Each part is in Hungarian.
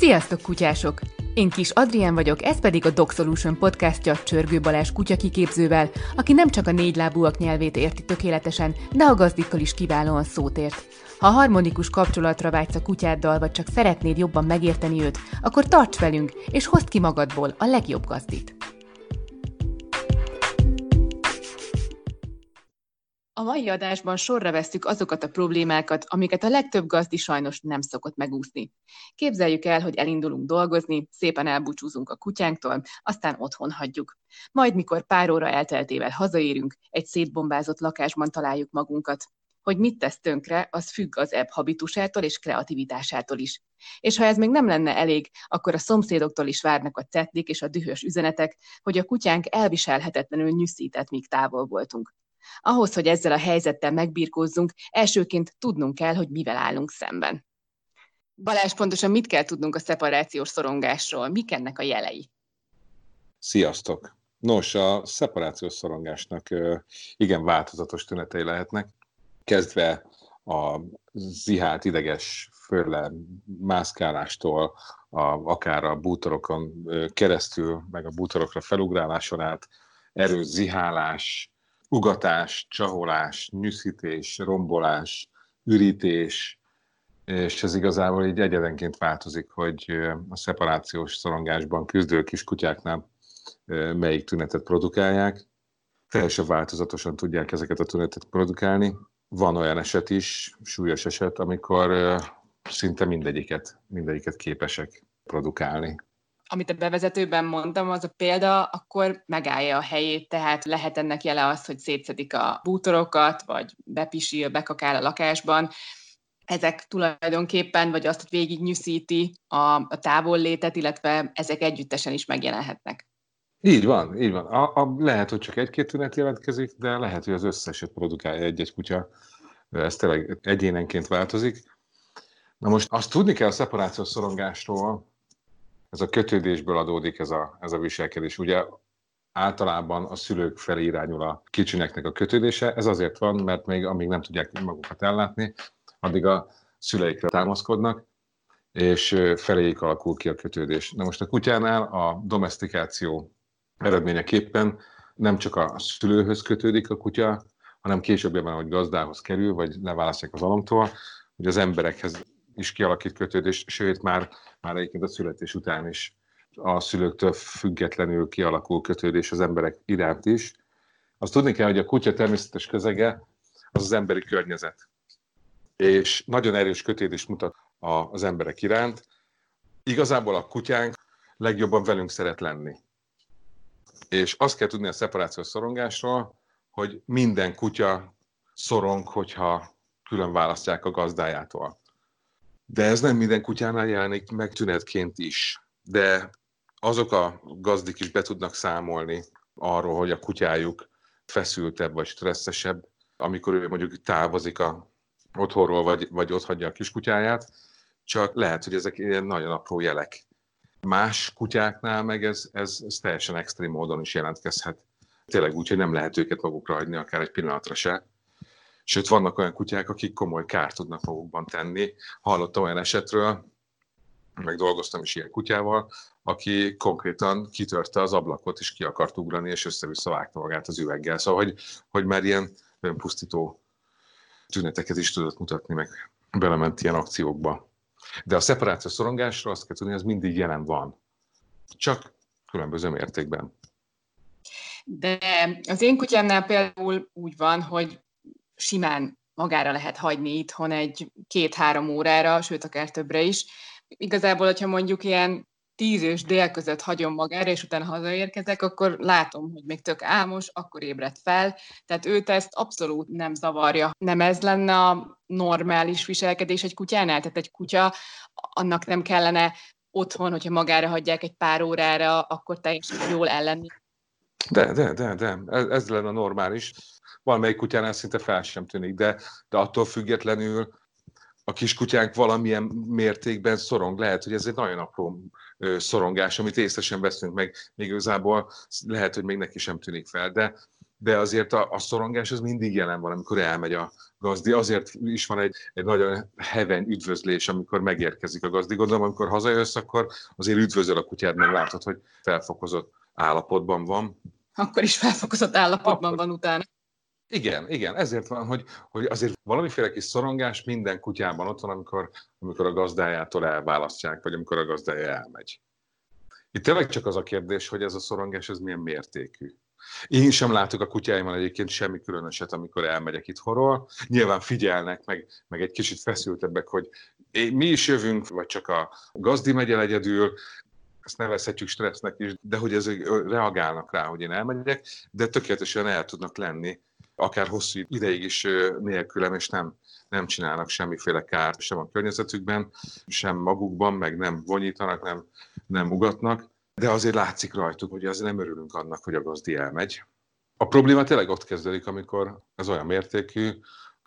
Sziasztok, kutyások! Én Kis Adrien vagyok, ez pedig a Dog Solution podcastja Csörgő Balázs kutyakiképzővel, aki nem csak a négylábúak nyelvét érti tökéletesen, de a gazdikkal is kiválóan szót ért. Ha harmonikus kapcsolatra vágysz a kutyáddal, vagy csak szeretnéd jobban megérteni őt, akkor tarts velünk, és hozd ki magadból a legjobb gazdit. A mai adásban sorra veszük azokat a problémákat, amiket a legtöbb gazdi sajnos nem szokott megúszni. Képzeljük el, hogy elindulunk dolgozni, szépen elbúcsúzunk a kutyánktól, aztán otthon hagyjuk. Majd, mikor pár óra elteltével hazaérünk, egy szétbombázott lakásban találjuk magunkat. Hogy mit tesz tönkre, az függ az ebb habitusától és kreativitásától is. És ha ez még nem lenne elég, akkor a szomszédoktól is várnak a tetlik és a dühös üzenetek, hogy a kutyánk elviselhetetlenül nyűszített, míg távol voltunk. Ahhoz, hogy ezzel a helyzettel megbírkózzunk, elsőként tudnunk kell, hogy mivel állunk szemben. Balázs, pontosan mit kell tudnunk a szeparációs szorongásról? Mik ennek a jelei? Sziasztok! Nos, a szeparációs szorongásnak igen változatos tünetei lehetnek, kezdve a zihált ideges fölle mászkálástól, a, akár a bútorokon keresztül, meg a bútorokra felugráláson át, erős zihálás, ugatás, csaholás, nyűszítés, rombolás, ürítés, és ez igazából így egyedenként változik, hogy a szeparációs szorongásban küzdő kiskutyáknál melyik tünetet produkálják. Teljesen változatosan tudják ezeket a tünetet produkálni. Van olyan eset is, súlyos eset, amikor szinte mindegyiket, mindegyiket képesek produkálni amit a bevezetőben mondtam, az a példa, akkor megállja a helyét, tehát lehet ennek jele az, hogy szétszedik a bútorokat, vagy bepisil, bekakál a lakásban, ezek tulajdonképpen, vagy azt, hogy végig nyűszíti a, a távollétet, illetve ezek együttesen is megjelenhetnek. Így van, így van. A, a, lehet, hogy csak egy-két tünet jelentkezik, de lehet, hogy az összeset produkálja egy-egy kutya. Ez tényleg egyénenként változik. Na most azt tudni kell a szeparációs szorongásról, ez a kötődésből adódik ez a, ez a viselkedés. Ugye általában a szülők felé irányul a kicsineknek a kötődése. Ez azért van, mert még amíg nem tudják magukat ellátni, addig a szüleikre támaszkodnak, és feléjük alakul ki a kötődés. Na most a kutyánál a domestikáció eredményeképpen nem csak a szülőhöz kötődik a kutya, hanem később, hogy gazdához kerül, vagy leválasztják az alomtól, hogy az emberekhez is kialakít kötődés, sőt már, már egyébként a születés után is a szülőktől függetlenül kialakul kötődés az emberek iránt is. Azt tudni kell, hogy a kutya természetes közege az az emberi környezet. És nagyon erős kötődést mutat az emberek iránt. Igazából a kutyánk legjobban velünk szeret lenni. És azt kell tudni a szeparációs szorongásról, hogy minden kutya szorong, hogyha külön választják a gazdájától. De ez nem minden kutyánál jelenik meg tünetként is. De azok a gazdik is be tudnak számolni arról, hogy a kutyájuk feszültebb vagy stresszesebb, amikor ő mondjuk távozik a otthonról, vagy, vagy ott hagyja a kiskutyáját, csak lehet, hogy ezek ilyen nagyon apró jelek. Más kutyáknál meg ez, ez, ez teljesen extrém módon is jelentkezhet. Tényleg úgy, hogy nem lehet őket magukra hagyni akár egy pillanatra se. Sőt, vannak olyan kutyák, akik komoly kárt tudnak magukban tenni. Hallottam olyan esetről, meg dolgoztam is ilyen kutyával, aki konkrétan kitörte az ablakot, és ki akart ugrani, és össze-vissza vágta magát az üveggel. Szóval, hogy, hogy már ilyen önpusztító tüneteket is tudott mutatni, meg belement ilyen akciókba. De a szeparációs szorongásra azt kell tudni, ez mindig jelen van. Csak különböző mértékben. De az én kutyámnál például úgy van, hogy simán magára lehet hagyni itthon egy két-három órára, sőt akár többre is. Igazából, hogyha mondjuk ilyen tíz és dél között hagyom magára, és utána hazaérkezek, akkor látom, hogy még tök álmos, akkor ébred fel. Tehát őt ezt abszolút nem zavarja. Nem ez lenne a normális viselkedés egy kutyánál? Tehát egy kutya, annak nem kellene otthon, hogyha magára hagyják egy pár órára, akkor teljesen jól ellenni. De, de, de, de, ez, ez lenne normális valamelyik kutyánál szinte fel sem tűnik, de, de attól függetlenül a kiskutyánk valamilyen mértékben szorong. Lehet, hogy ez egy nagyon apró szorongás, amit észre sem veszünk meg, még igazából lehet, hogy még neki sem tűnik fel, de, de azért a, a szorongás az mindig jelen van, amikor elmegy a, gazdi. Azért is van egy, egy nagyon heveny üdvözlés, amikor megérkezik a gazdi. Gondolom, amikor hazajössz, akkor azért üdvözöl a kutyád, mert látod, hogy felfokozott állapotban van. Akkor is felfokozott állapotban akkor... van utána. Igen, igen, ezért van, hogy, hogy azért valamiféle kis szorongás minden kutyában ott van, amikor, amikor a gazdájától elválasztják, vagy amikor a gazdája elmegy. Itt tényleg csak az a kérdés, hogy ez a szorongás, ez milyen mértékű. Én sem látok a kutyáimmal egyébként semmi különöset, amikor elmegyek itthonról. Nyilván figyelnek, meg, meg egy kicsit feszültebbek, hogy mi is jövünk, vagy csak a gazdi megy el egyedül, ezt nevezhetjük stressznek is, de hogy ezek reagálnak rá, hogy én elmegyek, de tökéletesen el tudnak lenni, akár hosszú ideig is nélkülem, és nem, nem csinálnak semmiféle kárt sem a környezetükben, sem magukban, meg nem vonyítanak, nem, nem ugatnak de azért látszik rajtuk, hogy azért nem örülünk annak, hogy a gazdi elmegy. A probléma tényleg ott kezdődik, amikor ez olyan mértékű,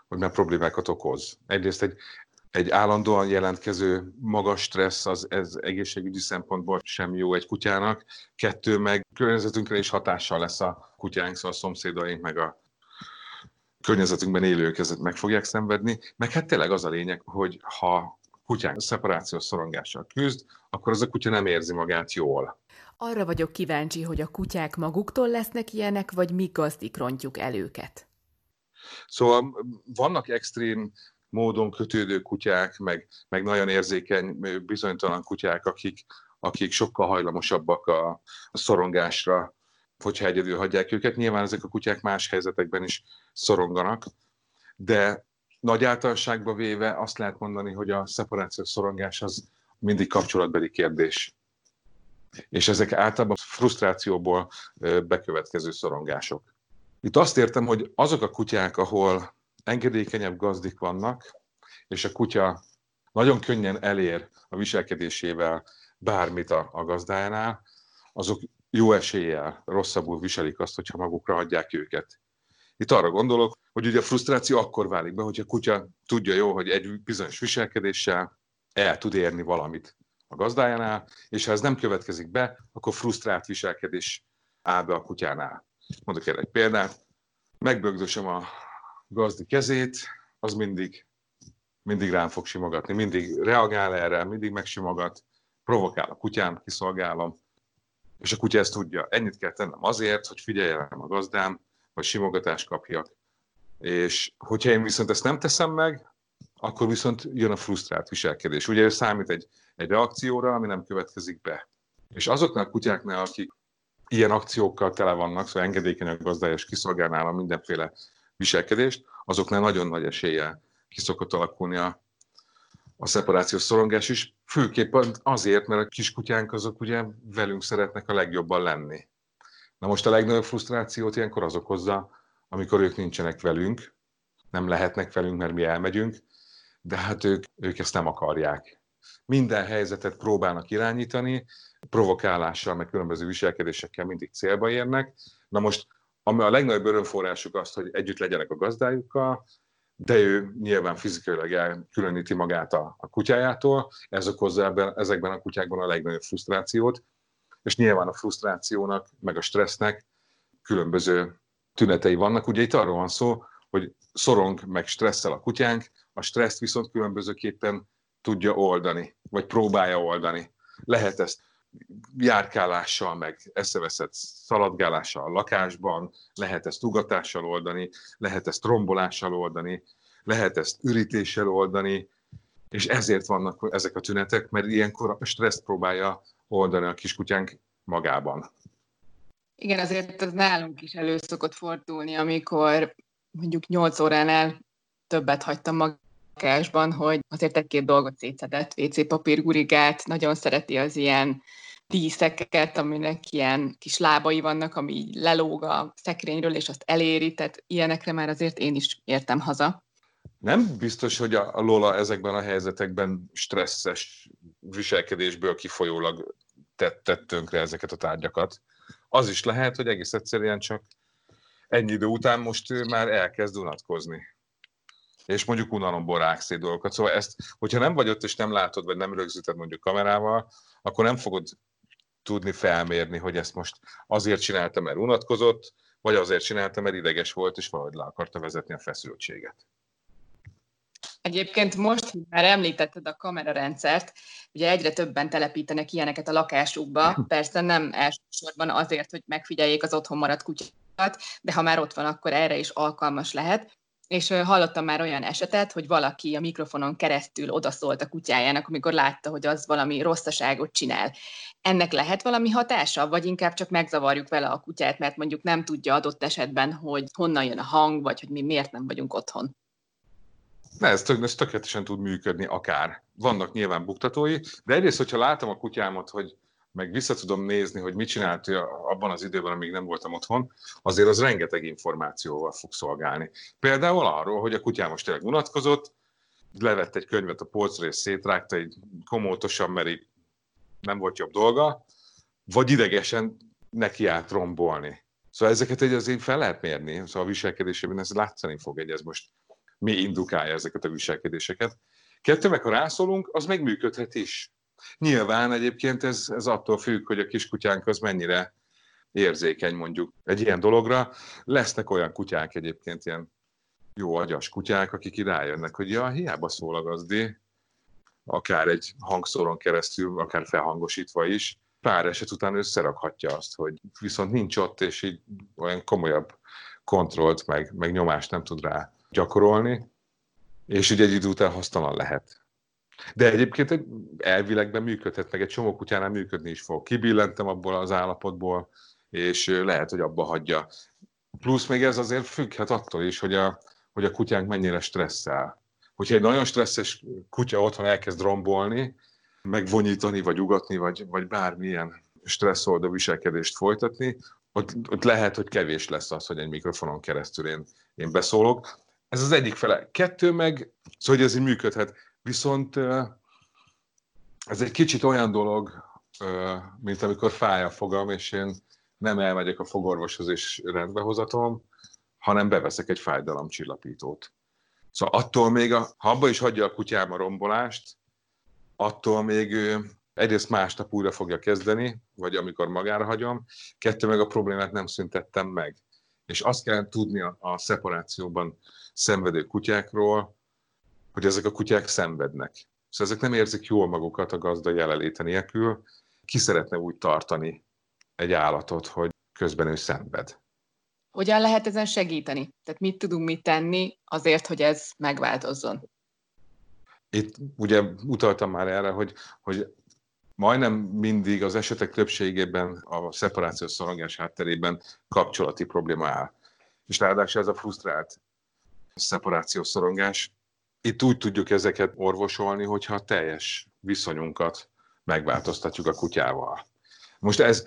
hogy már problémákat okoz. Egyrészt egy, egy állandóan jelentkező magas stressz, az ez egészségügyi szempontból sem jó egy kutyának. Kettő, meg környezetünkre is hatással lesz a kutyánk, szóval a szomszédaink, meg a környezetünkben élők ezet meg fogják szenvedni. Meg hát tényleg az a lényeg, hogy ha kutyánk szeparációs szorongással küzd, akkor az a kutya nem érzi magát jól. Arra vagyok kíváncsi, hogy a kutyák maguktól lesznek ilyenek, vagy mi gazdik rontjuk el őket. Szóval vannak extrém módon kötődő kutyák, meg, meg nagyon érzékeny, bizonytalan kutyák, akik, akik sokkal hajlamosabbak a, szorongásra, hogyha egyedül hagyják őket. Nyilván ezek a kutyák más helyzetekben is szoronganak, de nagy általánosságban véve azt lehet mondani, hogy a szeparációs szorongás az mindig kapcsolatbeli kérdés és ezek általában frusztrációból bekövetkező szorongások. Itt azt értem, hogy azok a kutyák, ahol engedékenyebb gazdik vannak, és a kutya nagyon könnyen elér a viselkedésével bármit a, a gazdájánál, azok jó eséllyel rosszabbul viselik azt, hogyha magukra hagyják őket. Itt arra gondolok, hogy ugye a frusztráció akkor válik be, hogy a kutya tudja jó, hogy egy bizonyos viselkedéssel el tud érni valamit a gazdájánál, és ha ez nem következik be, akkor frusztrált viselkedés áll be a kutyánál. Mondok erre egy példát. Megbögdösöm a gazdi kezét, az mindig, mindig rám fog simogatni, mindig reagál erre, mindig megsimogat, provokál a kutyám, kiszolgálom, és a kutya ezt tudja. Ennyit kell tennem azért, hogy figyeljem a gazdám, vagy simogatást kapjak. És hogyha én viszont ezt nem teszem meg, akkor viszont jön a frusztrált viselkedés. Ugye ez számít egy egy reakcióra, ami nem következik be. És azoknál a kutyáknál, akik ilyen akciókkal tele vannak, szóval engedékeny a gazdája, és kiszolgálnál a mindenféle viselkedést, azoknál nagyon nagy eséllyel ki szokott alakulni a, a szeparációs szorongás is, főképpen azért, mert a kiskutyánk azok ugye velünk szeretnek a legjobban lenni. Na most a legnagyobb frusztrációt ilyenkor az okozza, amikor ők nincsenek velünk, nem lehetnek velünk, mert mi elmegyünk, de hát ők, ők ezt nem akarják minden helyzetet próbálnak irányítani, provokálással, meg különböző viselkedésekkel mindig célba érnek. Na most, ami a legnagyobb örömforrásuk azt, hogy együtt legyenek a gazdájukkal, de ő nyilván fizikailag elkülöníti magát a, a kutyájától, ez okozza ebben, ezekben a kutyákban a legnagyobb frusztrációt, és nyilván a frusztrációnak, meg a stressznek különböző tünetei vannak. Ugye itt arról van szó, hogy szorong, meg stresszel a kutyánk, a stresszt viszont különbözőképpen tudja oldani, vagy próbálja oldani. Lehet ezt járkálással, meg eszeveszett szaladgálással a lakásban, lehet ezt ugatással oldani, lehet ezt rombolással oldani, lehet ezt ürítéssel oldani, és ezért vannak ezek a tünetek, mert ilyenkor a stresszt próbálja oldani a kiskutyánk magában. Igen, azért ez nálunk is elő szokott fordulni, amikor mondjuk 8 óránál többet hagytam lakásban, hogy azért egy-két dolgot szétszedett, WC papír gurigát, nagyon szereti az ilyen díszeket, aminek ilyen kis lábai vannak, ami lelóg a szekrényről, és azt eléri, tehát ilyenekre már azért én is értem haza. Nem biztos, hogy a Lola ezekben a helyzetekben stresszes viselkedésből kifolyólag tett, tett tönkre ezeket a tárgyakat. Az is lehet, hogy egész egyszerűen csak ennyi idő után most már elkezd unatkozni és mondjuk unalomból rákszé dolgokat. Szóval ezt, hogyha nem vagy ott és nem látod, vagy nem rögzíted mondjuk kamerával, akkor nem fogod tudni felmérni, hogy ezt most azért csinálta, mert unatkozott, vagy azért csinálta, mert ideges volt, és valahogy le akarta vezetni a feszültséget. Egyébként most, hogy már említetted a kamerarendszert, ugye egyre többen telepítenek ilyeneket a lakásukba, persze nem elsősorban azért, hogy megfigyeljék az otthon maradt kutyát, de ha már ott van, akkor erre is alkalmas lehet. És hallottam már olyan esetet, hogy valaki a mikrofonon keresztül odaszólt a kutyájának, amikor látta, hogy az valami rosszaságot csinál. Ennek lehet valami hatása, vagy inkább csak megzavarjuk vele a kutyát, mert mondjuk nem tudja adott esetben, hogy honnan jön a hang, vagy hogy mi miért nem vagyunk otthon? Ne, ez, tök, ez tökéletesen tud működni akár. Vannak nyilván buktatói, de egyrészt, hogyha látom a kutyámat, hogy meg vissza tudom nézni, hogy mit csinált abban az időben, amíg nem voltam otthon, azért az rengeteg információval fog szolgálni. Például arról, hogy a kutyám most tényleg unatkozott, levett egy könyvet a polcra és szétrágta, egy komótosan, mert nem volt jobb dolga, vagy idegesen neki át rombolni. Szóval ezeket egy azért fel lehet mérni, szóval a viselkedésében ez látszani fog, hogy ez most mi indukálja ezeket a viselkedéseket. Kettő, ha rászólunk, az meg működhet is. Nyilván egyébként ez, ez attól függ, hogy a kiskutyánk az mennyire érzékeny mondjuk egy ilyen dologra. Lesznek olyan kutyák egyébként, ilyen jó agyas kutyák, akik rájönnek, hogy ja, hiába szól a gazdi, akár egy hangszoron keresztül, akár felhangosítva is, pár eset után összerakhatja azt, hogy viszont nincs ott, és így olyan komolyabb kontrollt, meg, meg nyomást nem tud rá gyakorolni, és ugye egy idő után hasztalan lehet. De egyébként elvilegben működhet, meg egy csomó kutyánál működni is fog. Kibillentem abból az állapotból, és lehet, hogy abba hagyja. Plusz még ez azért függhet attól is, hogy a, hogy a kutyánk mennyire stresszel. Hogyha egy nagyon stresszes kutya otthon elkezd rombolni, megvonyítani, vagy ugatni, vagy, vagy bármilyen stresszoldó viselkedést folytatni, ott, ott lehet, hogy kevés lesz az, hogy egy mikrofonon keresztül én, én beszólok. Ez az egyik fele. Kettő meg, szóval hogy ez így működhet. Viszont ez egy kicsit olyan dolog, mint amikor fáj a fogam, és én nem elmegyek a fogorvoshoz és rendbehozatom, hanem beveszek egy fájdalomcsillapítót. Szóval attól még, a, ha abba is hagyja a kutyám a rombolást, attól még ő egyrészt másnap újra fogja kezdeni, vagy amikor magára hagyom, kettő meg a problémát nem szüntettem meg. És azt kell tudni a, a szeparációban szenvedő kutyákról, hogy ezek a kutyák szenvednek. Szóval ezek nem érzik jól magukat a gazda jelenléte nélkül. Ki szeretne úgy tartani egy állatot, hogy közben ő szenved. Hogyan lehet ezen segíteni? Tehát mit tudunk mit tenni azért, hogy ez megváltozzon? Itt ugye utaltam már erre, hogy, hogy majdnem mindig az esetek többségében a szeparációs szorongás hátterében kapcsolati probléma áll. És ráadásul ez a frusztrált szeparációs szorongás itt úgy tudjuk ezeket orvosolni, hogyha a teljes viszonyunkat megváltoztatjuk a kutyával. Most ez,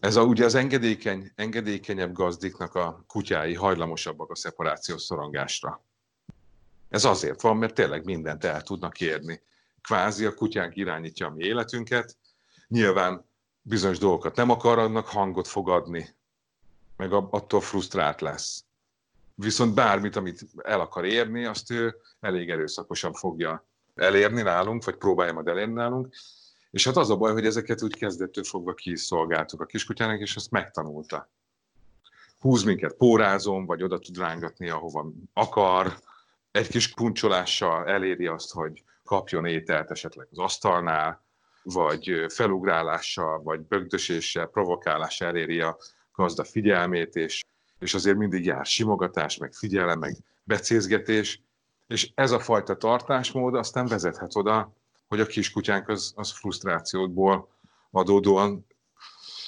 ez a, ugye az engedékeny, engedékenyebb gazdiknak a kutyái hajlamosabbak a szeparációs szorongásra. Ez azért van, mert tényleg mindent el tudnak érni. Kvázi a kutyánk irányítja a mi életünket, nyilván bizonyos dolgokat nem akar, hangot fogadni, meg attól frusztrált lesz viszont bármit, amit el akar érni, azt ő elég erőszakosan fogja elérni nálunk, vagy próbálja majd elérni nálunk. És hát az a baj, hogy ezeket úgy kezdettől fogva kiszolgáltuk a kiskutyának, és azt megtanulta. Húz minket pórázom, vagy oda tud rángatni, ahova akar. Egy kis kuncsolással eléri azt, hogy kapjon ételt esetleg az asztalnál, vagy felugrálással, vagy bögdöséssel, provokálással eléri a gazda figyelmét, és és azért mindig jár simogatás, meg figyelem, meg becézgetés, és ez a fajta tartásmód aztán vezethet oda, hogy a kiskutyánk az, az frusztrációból adódóan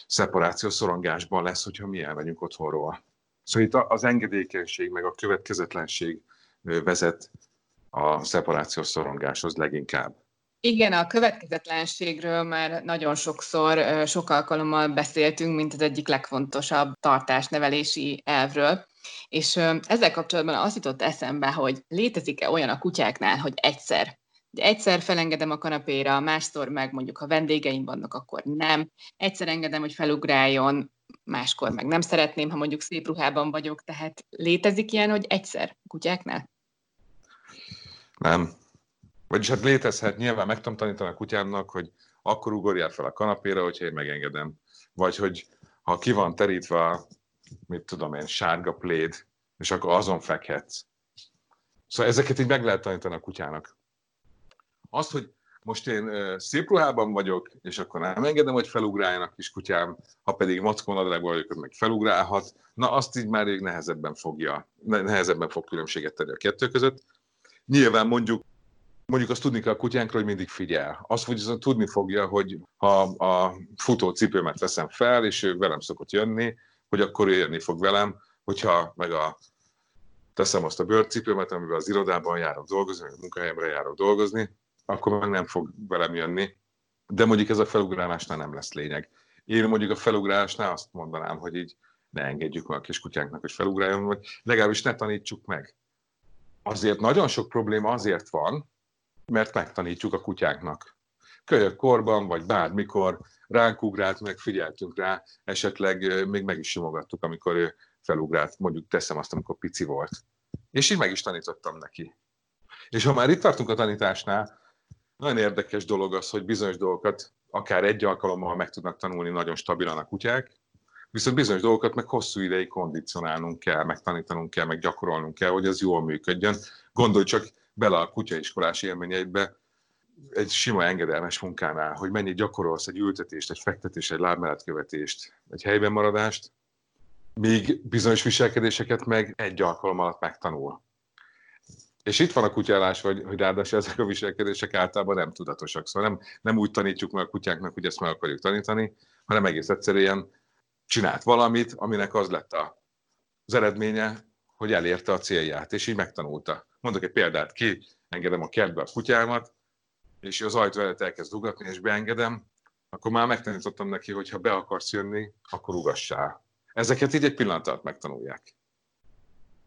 szeparáció szorongásban lesz, hogyha mi elmegyünk otthonról. Szóval itt az engedékenység meg a következetlenség vezet a szeparációs szorongáshoz leginkább. Igen, a következetlenségről már nagyon sokszor, sok alkalommal beszéltünk, mint az egyik legfontosabb tartásnevelési elvről. És ezzel kapcsolatban azt jutott eszembe, hogy létezik-e olyan a kutyáknál, hogy egyszer egyszer felengedem a kanapéra, másszor meg mondjuk, ha vendégeim vannak, akkor nem. Egyszer engedem, hogy felugráljon, máskor meg nem szeretném, ha mondjuk szép ruhában vagyok. Tehát létezik ilyen, hogy egyszer kutyáknál? Nem, vagyis hát létezhet, nyilván meg tudom tanítani a kutyámnak, hogy akkor ugorjál fel a kanapéra, hogyha én megengedem. Vagy hogy ha ki van terítve, mit tudom én, sárga pléd, és akkor azon fekhetsz. Szóval ezeket így meg lehet tanítani a kutyának. Az, hogy most én szép ruhában vagyok, és akkor nem engedem, hogy felugráljon a kis kutyám, ha pedig nadrágban vagyok, meg felugrálhat, na azt így már rég nehezebben fogja, nehezebben fog különbséget tenni a kettő között. Nyilván mondjuk Mondjuk azt tudni kell a kutyánkról, hogy mindig figyel. Azt viszont tudni fogja, hogy ha a futó cipőmet veszem fel, és ő velem szokott jönni, hogy akkor ő érni fog velem, hogyha meg a teszem azt a bőrcipőmet, amivel az irodában járok dolgozni, vagy a munkahelyemre járok dolgozni, akkor meg nem fog velem jönni. De mondjuk ez a felugrálásnál nem lesz lényeg. Én mondjuk a felugrálásnál azt mondanám, hogy így ne engedjük meg a kiskutyánknak, hogy felugráljon, vagy legalábbis ne tanítsuk meg. Azért nagyon sok probléma azért van, mert megtanítjuk a kutyáknak. Kölyök korban, vagy bármikor ránk ugrált, meg figyeltünk rá, esetleg még meg is simogattuk, amikor ő felugrált, mondjuk teszem azt, amikor pici volt. És így meg is tanítottam neki. És ha már itt tartunk a tanításnál, nagyon érdekes dolog az, hogy bizonyos dolgokat akár egy alkalommal meg tudnak tanulni nagyon stabilan a kutyák, viszont bizonyos dolgokat meg hosszú ideig kondicionálnunk kell, megtanítanunk kell, meg gyakorolnunk kell, hogy ez jól működjön. Gondolj csak bele a kutyaiskolás élményeidbe, egy sima engedelmes munkánál, hogy mennyit gyakorolsz egy ültetést, egy fektetést, egy lábmeletkövetést, egy helyben maradást, még bizonyos viselkedéseket meg egy alkalom alatt megtanul. És itt van a kutyálás, hogy, hogy ráadásul ezek a viselkedések általában nem tudatosak. Szóval nem, nem úgy tanítjuk meg a kutyáknak, hogy ezt meg akarjuk tanítani, hanem egész egyszerűen csinált valamit, aminek az lett a, az eredménye, hogy elérte a célját, és így megtanulta. Mondok egy példát, ki engedem a kertbe a kutyámat, és az ajtó előtt elkezd ugatni, és beengedem, akkor már megtanítottam neki, hogy ha be akarsz jönni, akkor ugassál. Ezeket így egy pillanat alatt megtanulják.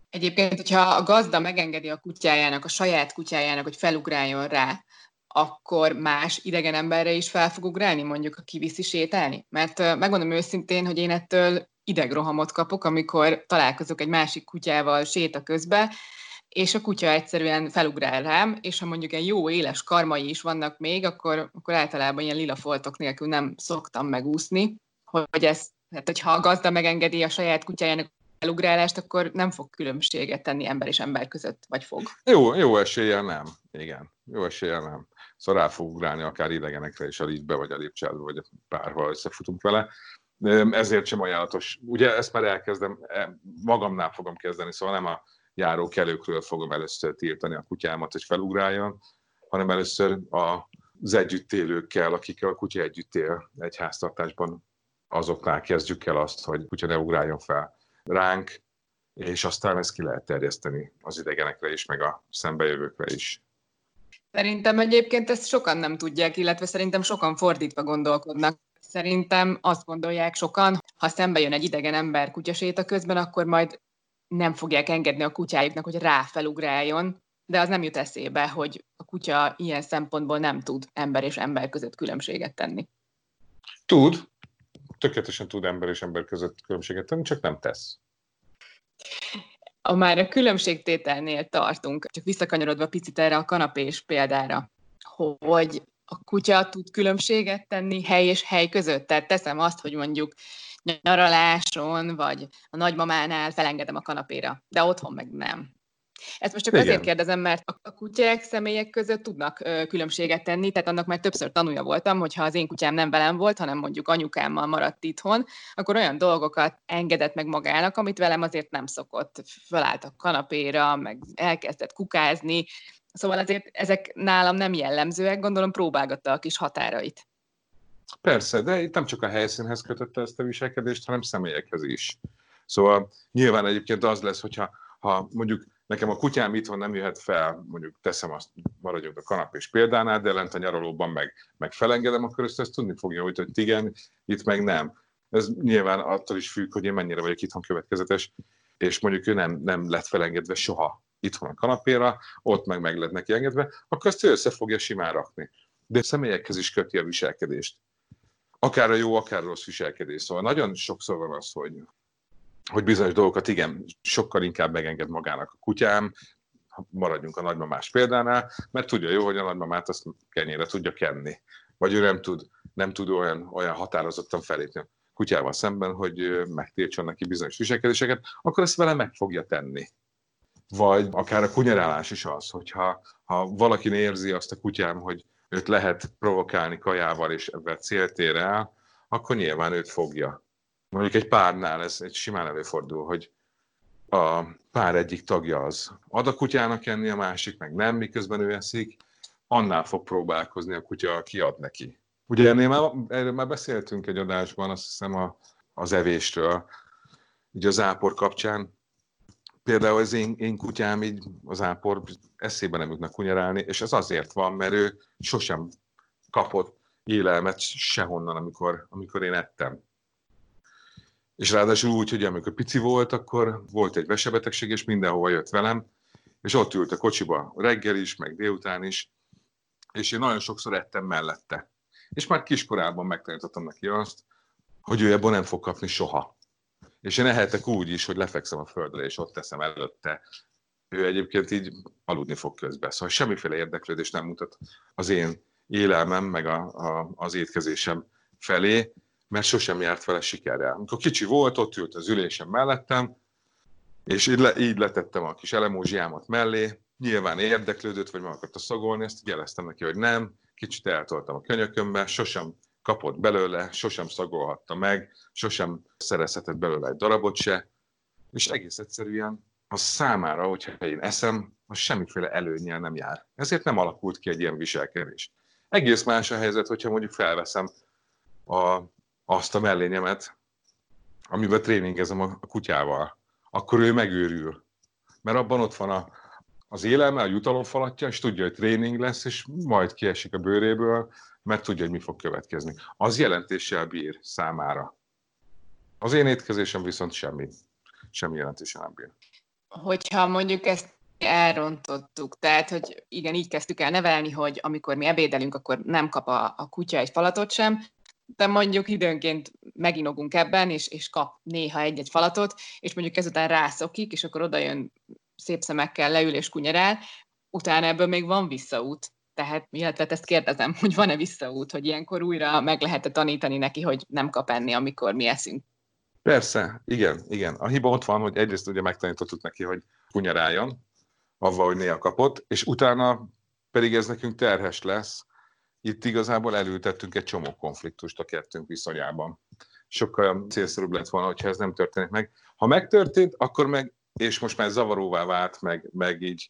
Egyébként, hogyha a gazda megengedi a kutyájának, a saját kutyájának, hogy felugráljon rá, akkor más idegen emberre is fel fog ugrálni, mondjuk, ha kiviszi sétálni? Mert megmondom őszintén, hogy én ettől idegrohamot kapok, amikor találkozok egy másik kutyával séta közben, és a kutya egyszerűen felugrál rám, és ha mondjuk egy jó éles karmai is vannak még, akkor, akkor általában ilyen lila foltok nélkül nem szoktam megúszni, hogy ez, hát hogyha a gazda megengedi a saját kutyájának felugrálást, akkor nem fog különbséget tenni ember és ember között, vagy fog. Jó, jó eséllyel nem. Igen, jó eséllyel nem. Szóval rá fog ugrálni akár idegenekre is a liftbe, vagy a lépcsádba, vagy bárhol összefutunk vele. Ezért sem ajánlatos. Ugye ezt már elkezdem, e, magamnál fogom kezdeni, szóval nem a járókelőkről fogom először tiltani a kutyámat, hogy felugráljon, hanem először az együtt élőkkel, akikkel a kutya együtt él egy háztartásban, azoknál kezdjük el azt, hogy kutya ne ugráljon fel ránk, és aztán ezt ki lehet terjeszteni az idegenekre is, meg a szembejövőkre is. Szerintem egyébként ezt sokan nem tudják, illetve szerintem sokan fordítva gondolkodnak. Szerintem azt gondolják sokan, ha szembe jön egy idegen ember kutyaséta közben, akkor majd nem fogják engedni a kutyájuknak, hogy ráfelugráljon, de az nem jut eszébe, hogy a kutya ilyen szempontból nem tud ember és ember között különbséget tenni. Tud, tökéletesen tud ember és ember között különbséget tenni, csak nem tesz. A már a különbségtételnél tartunk, csak visszakanyarodva picit erre a kanapés példára, hogy a kutya tud különbséget tenni hely és hely között. Tehát teszem azt, hogy mondjuk nyaraláson, vagy a nagymamánál felengedem a kanapéra, de otthon meg nem. Ezt most csak Igen. azért kérdezem, mert a kutyák személyek között tudnak különbséget tenni, tehát annak már többször tanulja voltam, hogy ha az én kutyám nem velem volt, hanem mondjuk anyukámmal maradt itthon, akkor olyan dolgokat engedett meg magának, amit velem azért nem szokott. Fölállt a kanapéra, meg elkezdett kukázni, Szóval azért ezek nálam nem jellemzőek, gondolom próbálgatta a kis határait. Persze, de itt nem csak a helyszínhez kötötte ezt a viselkedést, hanem személyekhez is. Szóval nyilván egyébként az lesz, hogyha ha mondjuk nekem a kutyám itthon nem jöhet fel, mondjuk teszem azt, maradjunk a kanapés példánál, de lent a nyaralóban meg, meg felengedem, akkor ezt, ezt tudni fogja, hogy, hogy igen, itt meg nem. Ez nyilván attól is függ, hogy én mennyire vagyok itthon következetes, és mondjuk ő nem, nem lett felengedve soha itthon a kanapéra, ott meg meg lett neki engedve, akkor ezt ő össze fogja simán rakni. De személyekhez is köti a viselkedést. Akár a jó, akár a rossz viselkedés. Szóval nagyon sokszor van az, hogy, hogy bizonyos dolgokat igen, sokkal inkább megenged magának a kutyám, maradjunk a nagymamás példánál, mert tudja jó, hogy a nagymamát azt kenyére tudja kenni. Vagy ő nem tud, nem tud olyan, olyan határozottan felépni kutyával szemben, hogy megtiltson neki bizonyos viselkedéseket, akkor ezt vele meg fogja tenni vagy akár a kunyerálás is az, hogyha ha valaki érzi azt a kutyám, hogy őt lehet provokálni kajával, és ebben célt ér el, akkor nyilván őt fogja. Mondjuk egy párnál ez egy simán előfordul, hogy a pár egyik tagja az ad a kutyának enni, a másik meg nem, miközben ő eszik, annál fog próbálkozni a kutya, aki ad neki. Ugye ennél már, erről már beszéltünk egy adásban, azt hiszem a, az evésről, ugye az ápor kapcsán. Például az én, én kutyám így az ápor eszébe nem jutnak kunyarálni, és ez azért van, mert ő sosem kapott élelmet sehonnan, amikor, amikor én ettem. És ráadásul úgy, hogy amikor pici volt, akkor volt egy vesebetegség, és mindenhova jött velem, és ott ült a kocsiba reggel is, meg délután is, és én nagyon sokszor ettem mellette. És már kiskorában megtanítottam neki azt, hogy ő ebből nem fog kapni soha. És én ehetek úgy is, hogy lefekszem a földre, és ott teszem előtte. Ő egyébként így aludni fog közben. Szóval semmiféle érdeklődés nem mutat az én élelmem, meg a, a, az étkezésem felé, mert sosem járt vele sikerrel. Amikor kicsi volt, ott ült az ülésem mellettem, és így, le, így letettem a kis elemózsiámat mellé, nyilván érdeklődött, vagy meg akarta szagolni, ezt jeleztem neki, hogy nem, kicsit eltoltam a könyökömbe, sosem kapott belőle, sosem szagolhatta meg, sosem szerezhetett belőle egy darabot se, és egész egyszerűen az számára, hogyha én eszem, az semmiféle előnyel nem jár. Ezért nem alakult ki egy ilyen viselkedés. Egész más a helyzet, hogyha mondjuk felveszem a, azt a mellényemet, amiben tréningezem a kutyával, akkor ő megőrül. Mert abban ott van a, az élelme, a jutalomfalatja, és tudja, hogy tréning lesz, és majd kiesik a bőréből, mert tudja, hogy mi fog következni. Az jelentéssel bír számára. Az én étkezésem viszont semmi, semmi jelentéssel nem bír. Hogyha mondjuk ezt elrontottuk, tehát, hogy igen, így kezdtük el nevelni, hogy amikor mi ebédelünk, akkor nem kap a, a kutya egy falatot sem, de mondjuk időnként meginogunk ebben, és, és kap néha egy-egy falatot, és mondjuk ezután rászokik, és akkor oda jön szép szemekkel leül és kunyerál, utána ebből még van visszaút. Tehát, illetve ezt kérdezem, hogy van-e visszaút, hogy ilyenkor újra meg lehet-e tanítani neki, hogy nem kap enni, amikor mi eszünk? Persze, igen, igen. A hiba ott van, hogy egyrészt ugye megtanítottuk neki, hogy kunyeráljon, avval, hogy néha kapott, és utána pedig ez nekünk terhes lesz. Itt igazából elültettünk egy csomó konfliktust a kettőnk viszonyában. Sokkal célszerűbb lett volna, hogyha ez nem történik meg. Ha megtörtént, akkor meg és most már zavaróvá vált, meg, meg így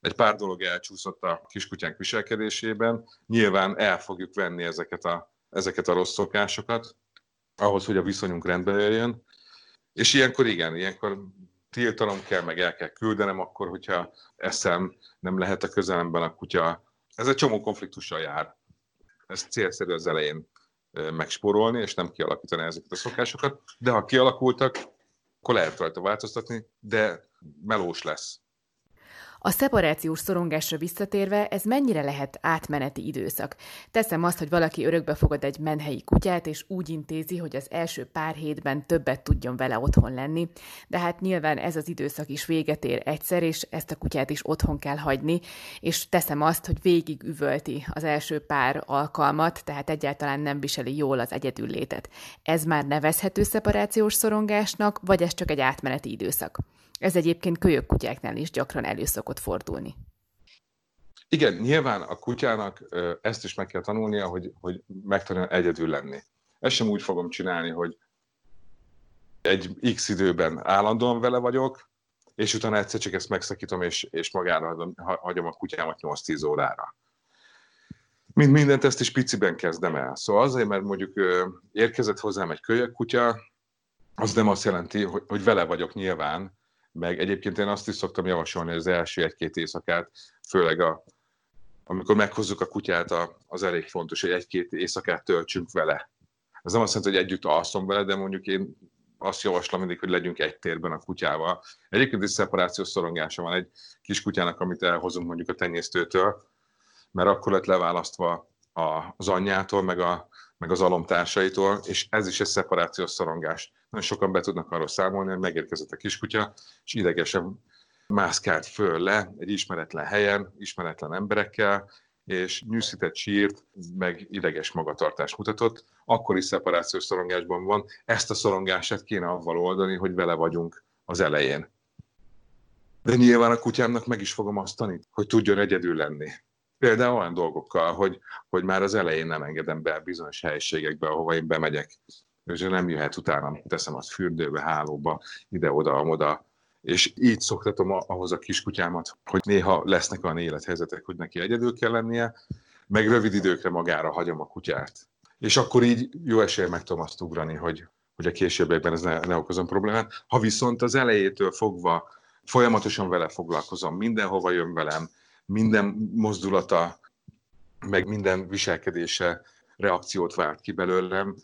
egy pár dolog elcsúszott a kiskutyánk viselkedésében. Nyilván el fogjuk venni ezeket a, ezeket a rossz szokásokat, ahhoz, hogy a viszonyunk rendbe jöjjön. És ilyenkor igen, ilyenkor tiltanom kell, meg el kell küldenem, akkor, hogyha eszem, nem lehet a közelemben a kutya. Ez egy csomó konfliktussal jár. Ez célszerű az elején megsporolni, és nem kialakítani ezeket a szokásokat, de ha kialakultak, akkor lehet rajta változtatni, de melós lesz. A szeparációs szorongásra visszatérve, ez mennyire lehet átmeneti időszak? Teszem azt, hogy valaki örökbe fogad egy menhelyi kutyát, és úgy intézi, hogy az első pár hétben többet tudjon vele otthon lenni, de hát nyilván ez az időszak is véget ér egyszer, és ezt a kutyát is otthon kell hagyni, és teszem azt, hogy végig üvölti az első pár alkalmat, tehát egyáltalán nem viseli jól az egyedüllétet. Ez már nevezhető szeparációs szorongásnak, vagy ez csak egy átmeneti időszak? Ez egyébként kölyök kutyáknál is gyakran elő szokott fordulni. Igen, nyilván a kutyának ezt is meg kell tanulnia, hogy, hogy megtanulja egyedül lenni. Ezt sem úgy fogom csinálni, hogy egy x időben állandóan vele vagyok, és utána egyszer csak ezt megszakítom, és, és magára hagyom a kutyámat 8-10 órára. Mint mindent, ezt is piciben kezdem el. Szóval azért, mert mondjuk érkezett hozzám egy kölyök kutya, az nem azt jelenti, hogy, hogy vele vagyok nyilván, meg egyébként én azt is szoktam javasolni, az első egy-két éjszakát, főleg a, amikor meghozzuk a kutyát, a, az elég fontos, hogy egy-két éjszakát töltsünk vele. Ez nem azt jelenti, hogy együtt alszom vele, de mondjuk én azt javaslom mindig, hogy legyünk egy térben a kutyával. Egyébként is szeparációs szorongása van egy kis kutyának, amit elhozunk mondjuk a tenyésztőtől, mert akkor lett leválasztva az anyjától, meg, a, meg az alomtársaitól, és ez is egy szeparációs szorongás. Nagyon sokan be tudnak arról számolni, hogy megérkezett a kiskutya, és idegesen mászkált föl le egy ismeretlen helyen, ismeretlen emberekkel, és nyűszített sírt, meg ideges magatartást mutatott, akkor is szeparációs szorongásban van. Ezt a szorongását kéne avval oldani, hogy vele vagyunk az elején. De nyilván a kutyámnak meg is fogom azt tanítani, hogy tudjon egyedül lenni. Például olyan dolgokkal, hogy, hogy már az elején nem engedem be bizonyos helyiségekbe, ahova én bemegyek, és nem jöhet utána, teszem azt fürdőbe, hálóba, ide-oda, oda, és így szoktatom ahhoz a kiskutyámat, hogy néha lesznek olyan élethelyzetek, hogy neki egyedül kell lennie, meg rövid időkre magára hagyom a kutyát. És akkor így jó esélye meg tudom azt ugrani, hogy, hogy a későbbiekben ez ne, ne okozom problémát. Ha viszont az elejétől fogva folyamatosan vele foglalkozom, mindenhova jön velem, minden mozdulata, meg minden viselkedése reakciót vált ki belőlem,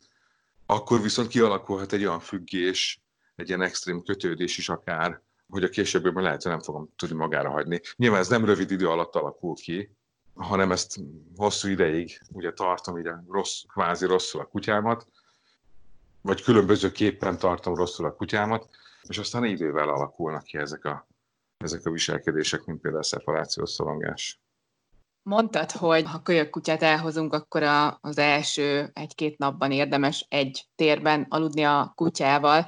akkor viszont kialakulhat egy olyan függés, egy ilyen extrém kötődés is akár, hogy a későbbiekben lehet, hogy nem fogom tudni magára hagyni. Nyilván ez nem rövid idő alatt alakul ki, hanem ezt hosszú ideig ugye tartom ugye rossz, kvázi rosszul a kutyámat, vagy különböző képpen tartom rosszul a kutyámat, és aztán idővel alakulnak ki ezek a, ezek a viselkedések, mint például a szeparációs szorongás. Mondtad, hogy ha kölyök kutyát elhozunk, akkor a, az első egy-két napban érdemes egy térben aludni a kutyával.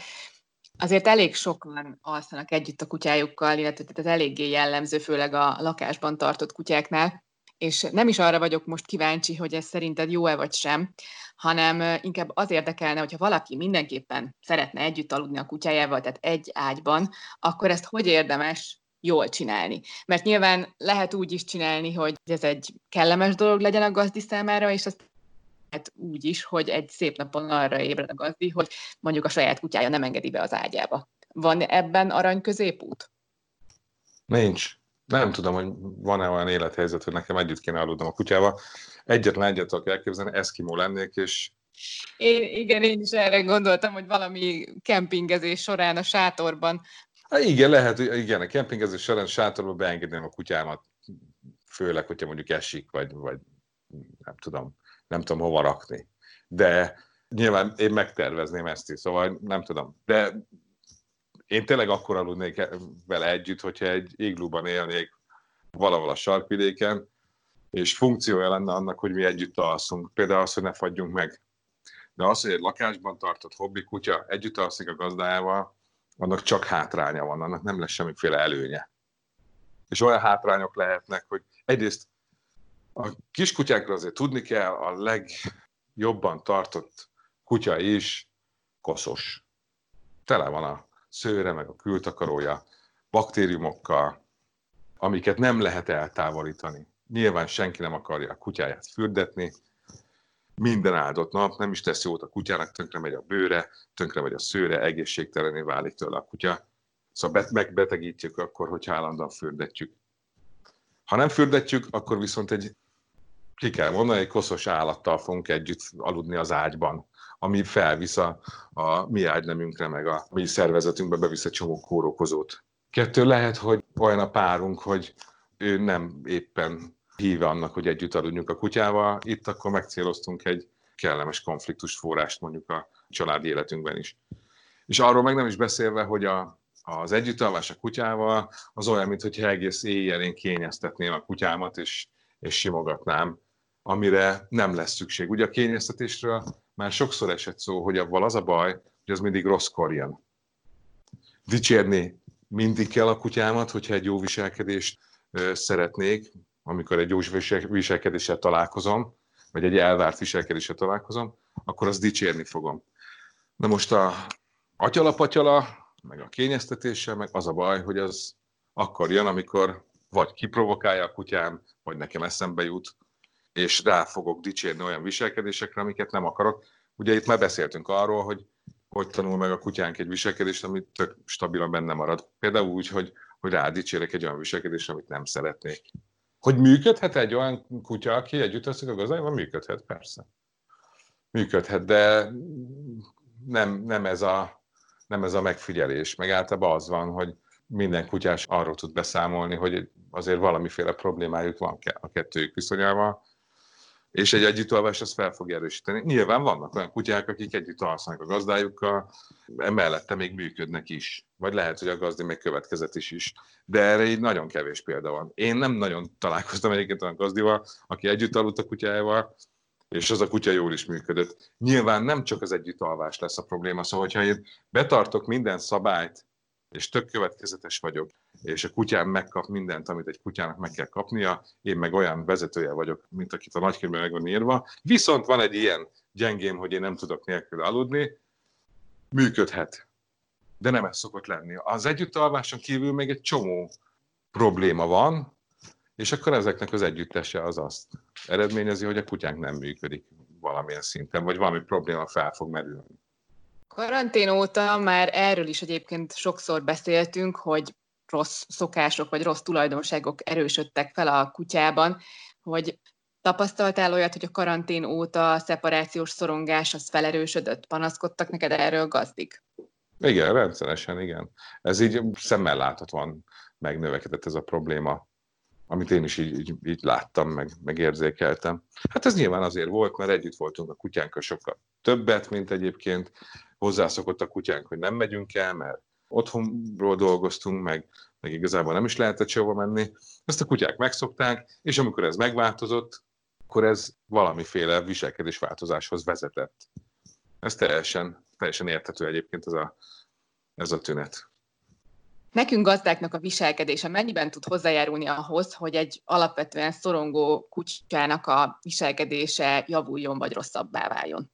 Azért elég sokan alszanak együtt a kutyájukkal, illetve ez eléggé jellemző, főleg a lakásban tartott kutyáknál és nem is arra vagyok most kíváncsi, hogy ez szerinted jó-e vagy sem, hanem inkább az érdekelne, hogyha valaki mindenképpen szeretne együtt aludni a kutyájával, tehát egy ágyban, akkor ezt hogy érdemes jól csinálni. Mert nyilván lehet úgy is csinálni, hogy ez egy kellemes dolog legyen a gazdi számára, és azt lehet úgy is, hogy egy szép napon arra ébred a gazdi, hogy mondjuk a saját kutyája nem engedi be az ágyába. Van ebben arany középút? Nincs nem tudom, hogy van-e olyan élethelyzet, hogy nekem együtt kéne aludnom a kutyával. Egyetlen egyet tudok elképzelni, eszkimó lennék, és én, igen, én is erre gondoltam, hogy valami kempingezés során a sátorban. Hát igen, lehet, igen, a kempingezés során a sátorban beengedném a kutyámat, főleg, hogyha mondjuk esik, vagy, vagy nem tudom, nem tudom hova rakni. De nyilván én megtervezném ezt is, szóval nem tudom. De én tényleg akkor aludnék vele együtt, hogyha egy iglúban élnék valahol a sarkvidéken, és funkciója lenne annak, hogy mi együtt alszunk. Például az, hogy ne fagyjunk meg. De az, hogy egy lakásban tartott hobbi kutya együtt alszik a gazdájával, annak csak hátránya van, annak nem lesz semmiféle előnye. És olyan hátrányok lehetnek, hogy egyrészt a kiskutyákra azért tudni kell, a legjobban tartott kutya is koszos. Tele van a szőre, meg a kültakarója baktériumokkal, amiket nem lehet eltávolítani. Nyilván senki nem akarja a kutyáját fürdetni, minden áldott nap, nem is tesz jót a kutyának, tönkre megy a bőre, tönkre megy a szőre, egészségtelené válik tőle a kutya. Szóval megbetegítjük akkor, hogy állandóan fürdetjük. Ha nem fürdetjük, akkor viszont egy, ki kell mondani, egy koszos állattal fogunk együtt aludni az ágyban ami felvisz a, a mi ágynemünkre, meg a mi szervezetünkbe bevisz egy csomó kórokozót. Kettő lehet, hogy olyan a párunk, hogy ő nem éppen híve annak, hogy együtt aludjunk a kutyával. Itt akkor megcéloztunk egy kellemes konfliktus forrást mondjuk a családi életünkben is. És arról meg nem is beszélve, hogy a, az együttalvás a kutyával az olyan, mintha egész éjjel én kényeztetném a kutyámat, és, és simogatnám, amire nem lesz szükség. Ugye a kényeztetésről már sokszor esett szó, hogy abban az a baj, hogy az mindig rosszkor jön. Dicsérni mindig kell a kutyámat, hogyha egy jó viselkedést szeretnék, amikor egy jó viselkedéssel találkozom, vagy egy elvárt viselkedéssel találkozom, akkor azt dicsérni fogom. Na most a atyala-patyala, meg a kényeztetéssel, meg az a baj, hogy az akkor jön, amikor vagy kiprovokálja a kutyám, vagy nekem eszembe jut, és rá fogok dicsérni olyan viselkedésekre, amiket nem akarok. Ugye itt már beszéltünk arról, hogy hogy tanul meg a kutyánk egy viselkedést, amit tök stabilan benne marad. Például úgy, hogy, hogy rá dicsérek egy olyan viselkedést, amit nem szeretnék. Hogy működhet egy olyan kutya, aki együtt veszik a gazdájával? Működhet, persze. Működhet, de nem, nem, ez a, nem ez a megfigyelés. Meg általában az van, hogy minden kutyás arról tud beszámolni, hogy azért valamiféle problémájuk van a kettőjük viszonyával, és egy együttalvás ezt fel fog erősíteni. Nyilván vannak olyan kutyák, akik együtt alszanak a gazdájukkal, emellette még működnek is. Vagy lehet, hogy a gazdi még következet is is. De erre így nagyon kevés példa van. Én nem nagyon találkoztam egyébként olyan gazdival, aki együtt aludt a kutyájával, és az a kutya jól is működött. Nyilván nem csak az együttalvás lesz a probléma, szóval hogyha én betartok minden szabályt, és tök következetes vagyok, és a kutyám megkap mindent, amit egy kutyának meg kell kapnia, én meg olyan vezetője vagyok, mint akit a nagykönyvben meg van írva. Viszont van egy ilyen gyengém, hogy én nem tudok nélkül aludni, működhet. De nem ez szokott lenni. Az együttalváson kívül még egy csomó probléma van, és akkor ezeknek az együttese az azt eredményezi, hogy a kutyánk nem működik valamilyen szinten, vagy valami probléma fel fog merülni. Karantén óta már erről is egyébként sokszor beszéltünk, hogy rossz szokások vagy rossz tulajdonságok erősödtek fel a kutyában, hogy tapasztaltál olyat, hogy a karantén óta a szeparációs szorongás az felerősödött? Panaszkodtak neked erről gazdik? Igen, rendszeresen, igen. Ez így szemmel láthatóan megnövekedett ez a probléma, amit én is így, így, így láttam, meg, meg érzékeltem. Hát ez nyilván azért volt, mert együtt voltunk a kutyánkkal sokkal többet, mint egyébként. Hozzászokott a kutyánk, hogy nem megyünk el, mert otthonról dolgoztunk, meg, meg igazából nem is lehetett sehova menni. Ezt a kutyák megszokták, és amikor ez megváltozott, akkor ez valamiféle viselkedésváltozáshoz vezetett. Ez teljesen, teljesen érthető egyébként ez a, ez a tünet. Nekünk gazdáknak a viselkedése mennyiben tud hozzájárulni ahhoz, hogy egy alapvetően szorongó kutyának a viselkedése javuljon vagy rosszabbá váljon?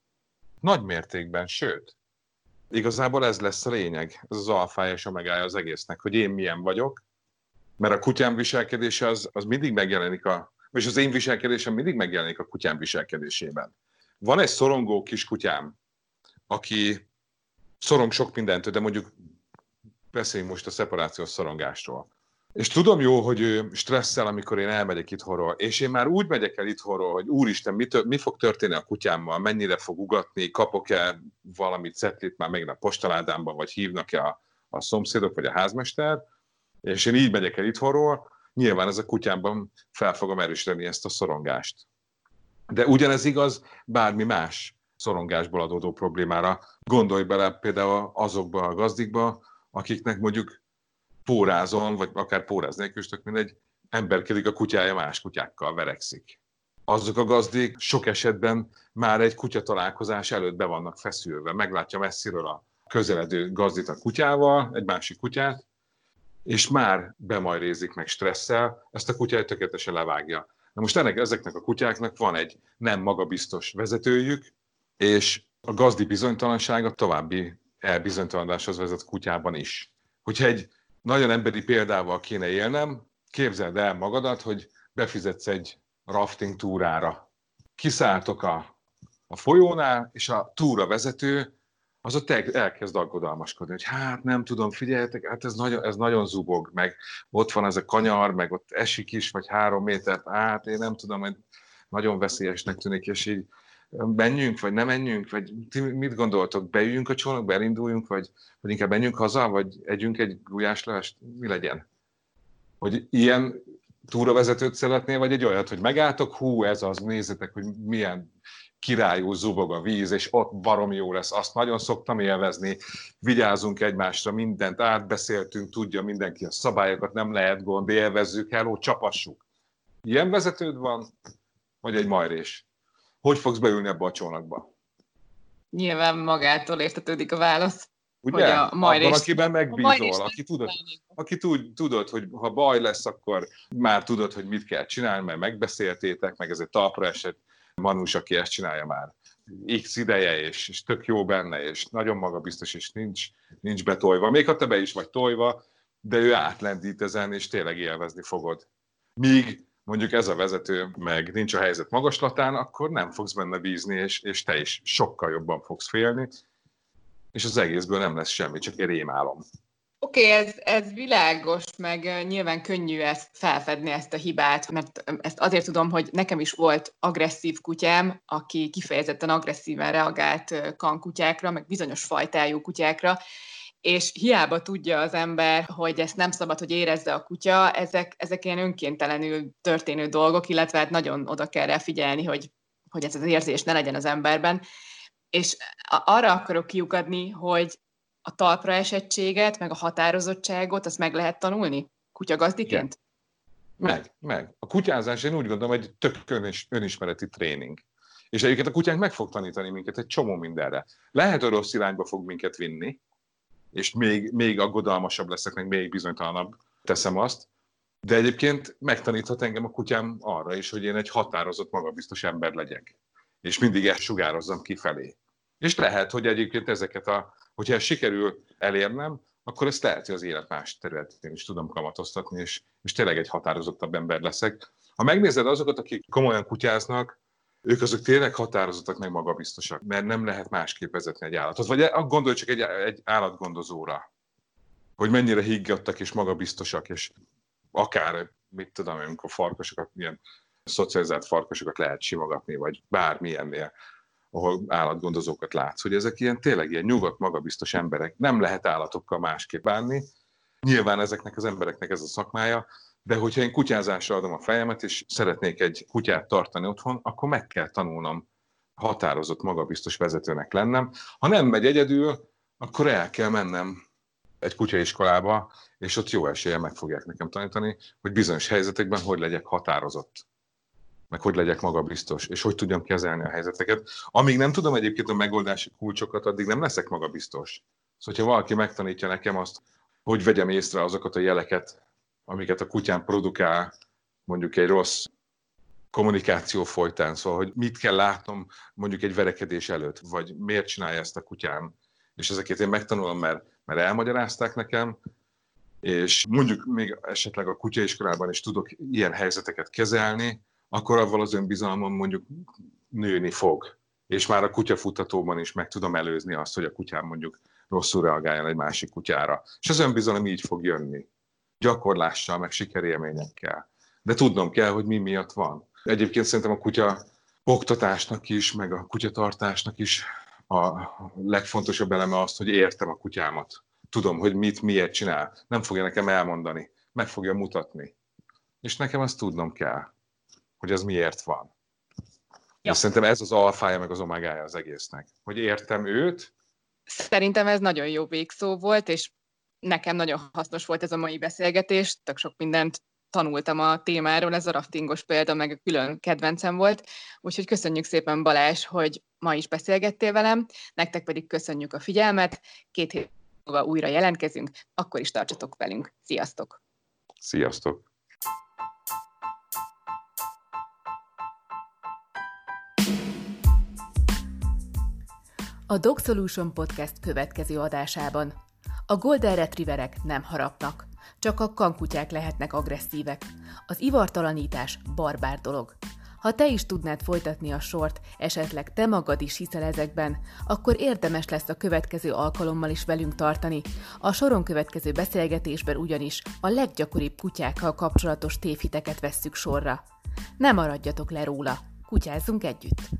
Nagy mértékben, sőt, igazából ez lesz a lényeg, ez az alfája és omegája az egésznek, hogy én milyen vagyok, mert a kutyám viselkedése az, az mindig megjelenik a, és az én viselkedésem mindig megjelenik a kutyám viselkedésében. Van egy szorongó kis kutyám, aki szorong sok mindentől, de mondjuk beszéljünk most a szeparációs szorongásról. És tudom jó, hogy ő stresszel, amikor én elmegyek itthonról, és én már úgy megyek el itthonról, hogy úristen, mi, tör- mi fog történni a kutyámmal, mennyire fog ugatni, kapok-e valamit cetlit már megint a postaládámban, vagy hívnak-e a, a szomszédok, vagy a házmester, és én így megyek el itthonról, nyilván ez a kutyámban fel fogom erősíteni ezt a szorongást. De ugyanez igaz bármi más szorongásból adódó problémára. Gondolj bele például azokba a gazdikba, akiknek mondjuk pórázon, vagy akár póráz nélkül, mindegy, emberkedik a kutyája más kutyákkal, verekszik. Azok a gazdék sok esetben már egy kutya találkozás előtt be vannak feszülve. Meglátja messziről a közeledő gazdit a kutyával, egy másik kutyát, és már bemajrézik meg stresszel, ezt a kutyát tökéletesen levágja. Na most ennek, ezeknek a kutyáknak van egy nem magabiztos vezetőjük, és a gazdi bizonytalansága további elbizonytalanodáshoz vezet kutyában is. Hogyha egy nagyon emberi példával kéne élnem, képzeld el magadat, hogy befizetsz egy rafting túrára. Kiszálltok a, a folyónál, és a túra vezető az ott elkezd aggodalmaskodni, hogy hát nem tudom, figyeljetek, hát ez nagyon, ez nagyon zubog, meg ott van ez a kanyar, meg ott esik is, vagy három métert át, én nem tudom, hogy nagyon veszélyesnek tűnik, és így menjünk, vagy nem menjünk, vagy ti mit gondoltok, beüljünk a csónakba, elinduljunk, vagy, vagy inkább menjünk haza, vagy együnk egy gulyáslevest, mi legyen? Hogy ilyen túravezetőt szeretnél, vagy egy olyat, hogy megálltok, hú, ez az, nézzétek, hogy milyen királyú zubog a víz, és ott barom jó lesz, azt nagyon szoktam élvezni, vigyázunk egymásra, mindent átbeszéltünk, tudja mindenki a szabályokat, nem lehet gond, élvezzük, hello, csapassuk. Ilyen vezetőd van, vagy egy majrés? Hogy fogsz beülni ebbe a csónakba? Nyilván magától értetődik a válasz. Ugye? Hogy a Abban, akiben megbízol, aki tudod, aki tud, tudod, hogy ha baj lesz, akkor már tudod, hogy mit kell csinálni, mert megbeszéltétek, meg ez egy talpra esett Manus, aki ezt csinálja már x ideje, és, és tök jó benne, és nagyon magabiztos, és nincs, nincs betolva. Még ha te be is vagy tolva, de ő átlendít ezen, és tényleg élvezni fogod. Míg mondjuk ez a vezető meg nincs a helyzet magaslatán, akkor nem fogsz benne bízni, és, és te is sokkal jobban fogsz félni, és az egészből nem lesz semmi, csak egy rémálom. Oké, okay, ez, ez világos, meg nyilván könnyű ezt felfedni, ezt a hibát, mert ezt azért tudom, hogy nekem is volt agresszív kutyám, aki kifejezetten agresszíven reagált kankutyákra, meg bizonyos fajtájú kutyákra, és hiába tudja az ember, hogy ezt nem szabad, hogy érezze a kutya, ezek, ezek ilyen önkéntelenül történő dolgok, illetve hát nagyon oda kell rá figyelni, hogy, hogy ez az érzés ne legyen az emberben. És arra akarok kiukadni, hogy a talpra esettséget, meg a határozottságot, azt meg lehet tanulni kutyagazdiként? Meg, meg. A kutyázás én úgy gondolom, egy tök önis, önismereti tréning. És egyébként a kutyánk meg fog tanítani minket egy csomó mindenre. Lehet, hogy rossz irányba fog minket vinni, és még, még aggodalmasabb leszek, meg még bizonytalanabb teszem azt. De egyébként megtaníthat engem a kutyám arra is, hogy én egy határozott, magabiztos ember legyek. És mindig ezt sugározzam kifelé. És lehet, hogy egyébként ezeket a, hogyha ezt sikerül elérnem, akkor ezt lehet, hogy az élet más területén is tudom kamatoztatni, és, és tényleg egy határozottabb ember leszek. Ha megnézed azokat, akik komolyan kutyáznak, ők azok tényleg határozottak, meg magabiztosak, mert nem lehet másképp vezetni egy állatot. Vagy gondolj csak egy, egy állatgondozóra, hogy mennyire higgadtak és magabiztosak, és akár, mit tudom, amikor farkasokat, milyen szocializált farkasokat lehet simogatni, vagy bármilyennél, ahol állatgondozókat látsz, hogy ezek ilyen tényleg ilyen nyugodt, magabiztos emberek. Nem lehet állatokkal másképp bánni. Nyilván ezeknek az embereknek ez a szakmája, de hogyha én kutyázásra adom a fejemet, és szeretnék egy kutyát tartani otthon, akkor meg kell tanulnom határozott, magabiztos vezetőnek lennem. Ha nem megy egyedül, akkor el kell mennem egy kutyaiskolába, és ott jó esélye meg fogják nekem tanítani, hogy bizonyos helyzetekben hogy legyek határozott, meg hogy legyek magabiztos, és hogy tudjam kezelni a helyzeteket. Amíg nem tudom egyébként a megoldási kulcsokat, addig nem leszek magabiztos. Szóval, hogyha valaki megtanítja nekem azt, hogy vegyem észre azokat a jeleket, amiket a kutyám produkál, mondjuk egy rossz kommunikáció folytán, szóval, hogy mit kell látnom mondjuk egy verekedés előtt, vagy miért csinálja ezt a kutyám, és ezeket én megtanulom, mert, mert elmagyarázták nekem, és mondjuk még esetleg a kutyaiskolában is tudok ilyen helyzeteket kezelni, akkor avval az önbizalmam mondjuk nőni fog. És már a kutyafutatóban is meg tudom előzni azt, hogy a kutyám mondjuk rosszul reagáljon egy másik kutyára. És az önbizalom így fog jönni gyakorlással, meg sikerélményekkel. De tudnom kell, hogy mi miatt van. Egyébként szerintem a kutya oktatásnak is, meg a kutyatartásnak is a legfontosabb eleme az, hogy értem a kutyámat. Tudom, hogy mit, miért csinál. Nem fogja nekem elmondani, meg fogja mutatni. És nekem azt tudnom kell, hogy az miért van. Ja. És szerintem ez az alfája, meg az omegája az egésznek. Hogy értem őt. Szerintem ez nagyon jó végszó volt, és nekem nagyon hasznos volt ez a mai beszélgetés, tök sok mindent tanultam a témáról, ez a raftingos példa, meg a külön kedvencem volt. Úgyhogy köszönjük szépen Balázs, hogy ma is beszélgettél velem, nektek pedig köszönjük a figyelmet, két hét múlva újra jelentkezünk, akkor is tartsatok velünk. Sziasztok! Sziasztok! A Dog Solution Podcast következő adásában a Golden Retrieverek nem harapnak, csak a kankutyák lehetnek agresszívek. Az ivartalanítás barbár dolog. Ha te is tudnád folytatni a sort, esetleg te magad is hiszel ezekben, akkor érdemes lesz a következő alkalommal is velünk tartani. A soron következő beszélgetésben ugyanis a leggyakoribb kutyákkal kapcsolatos tévhiteket vesszük sorra. Ne maradjatok le róla, kutyázzunk együtt!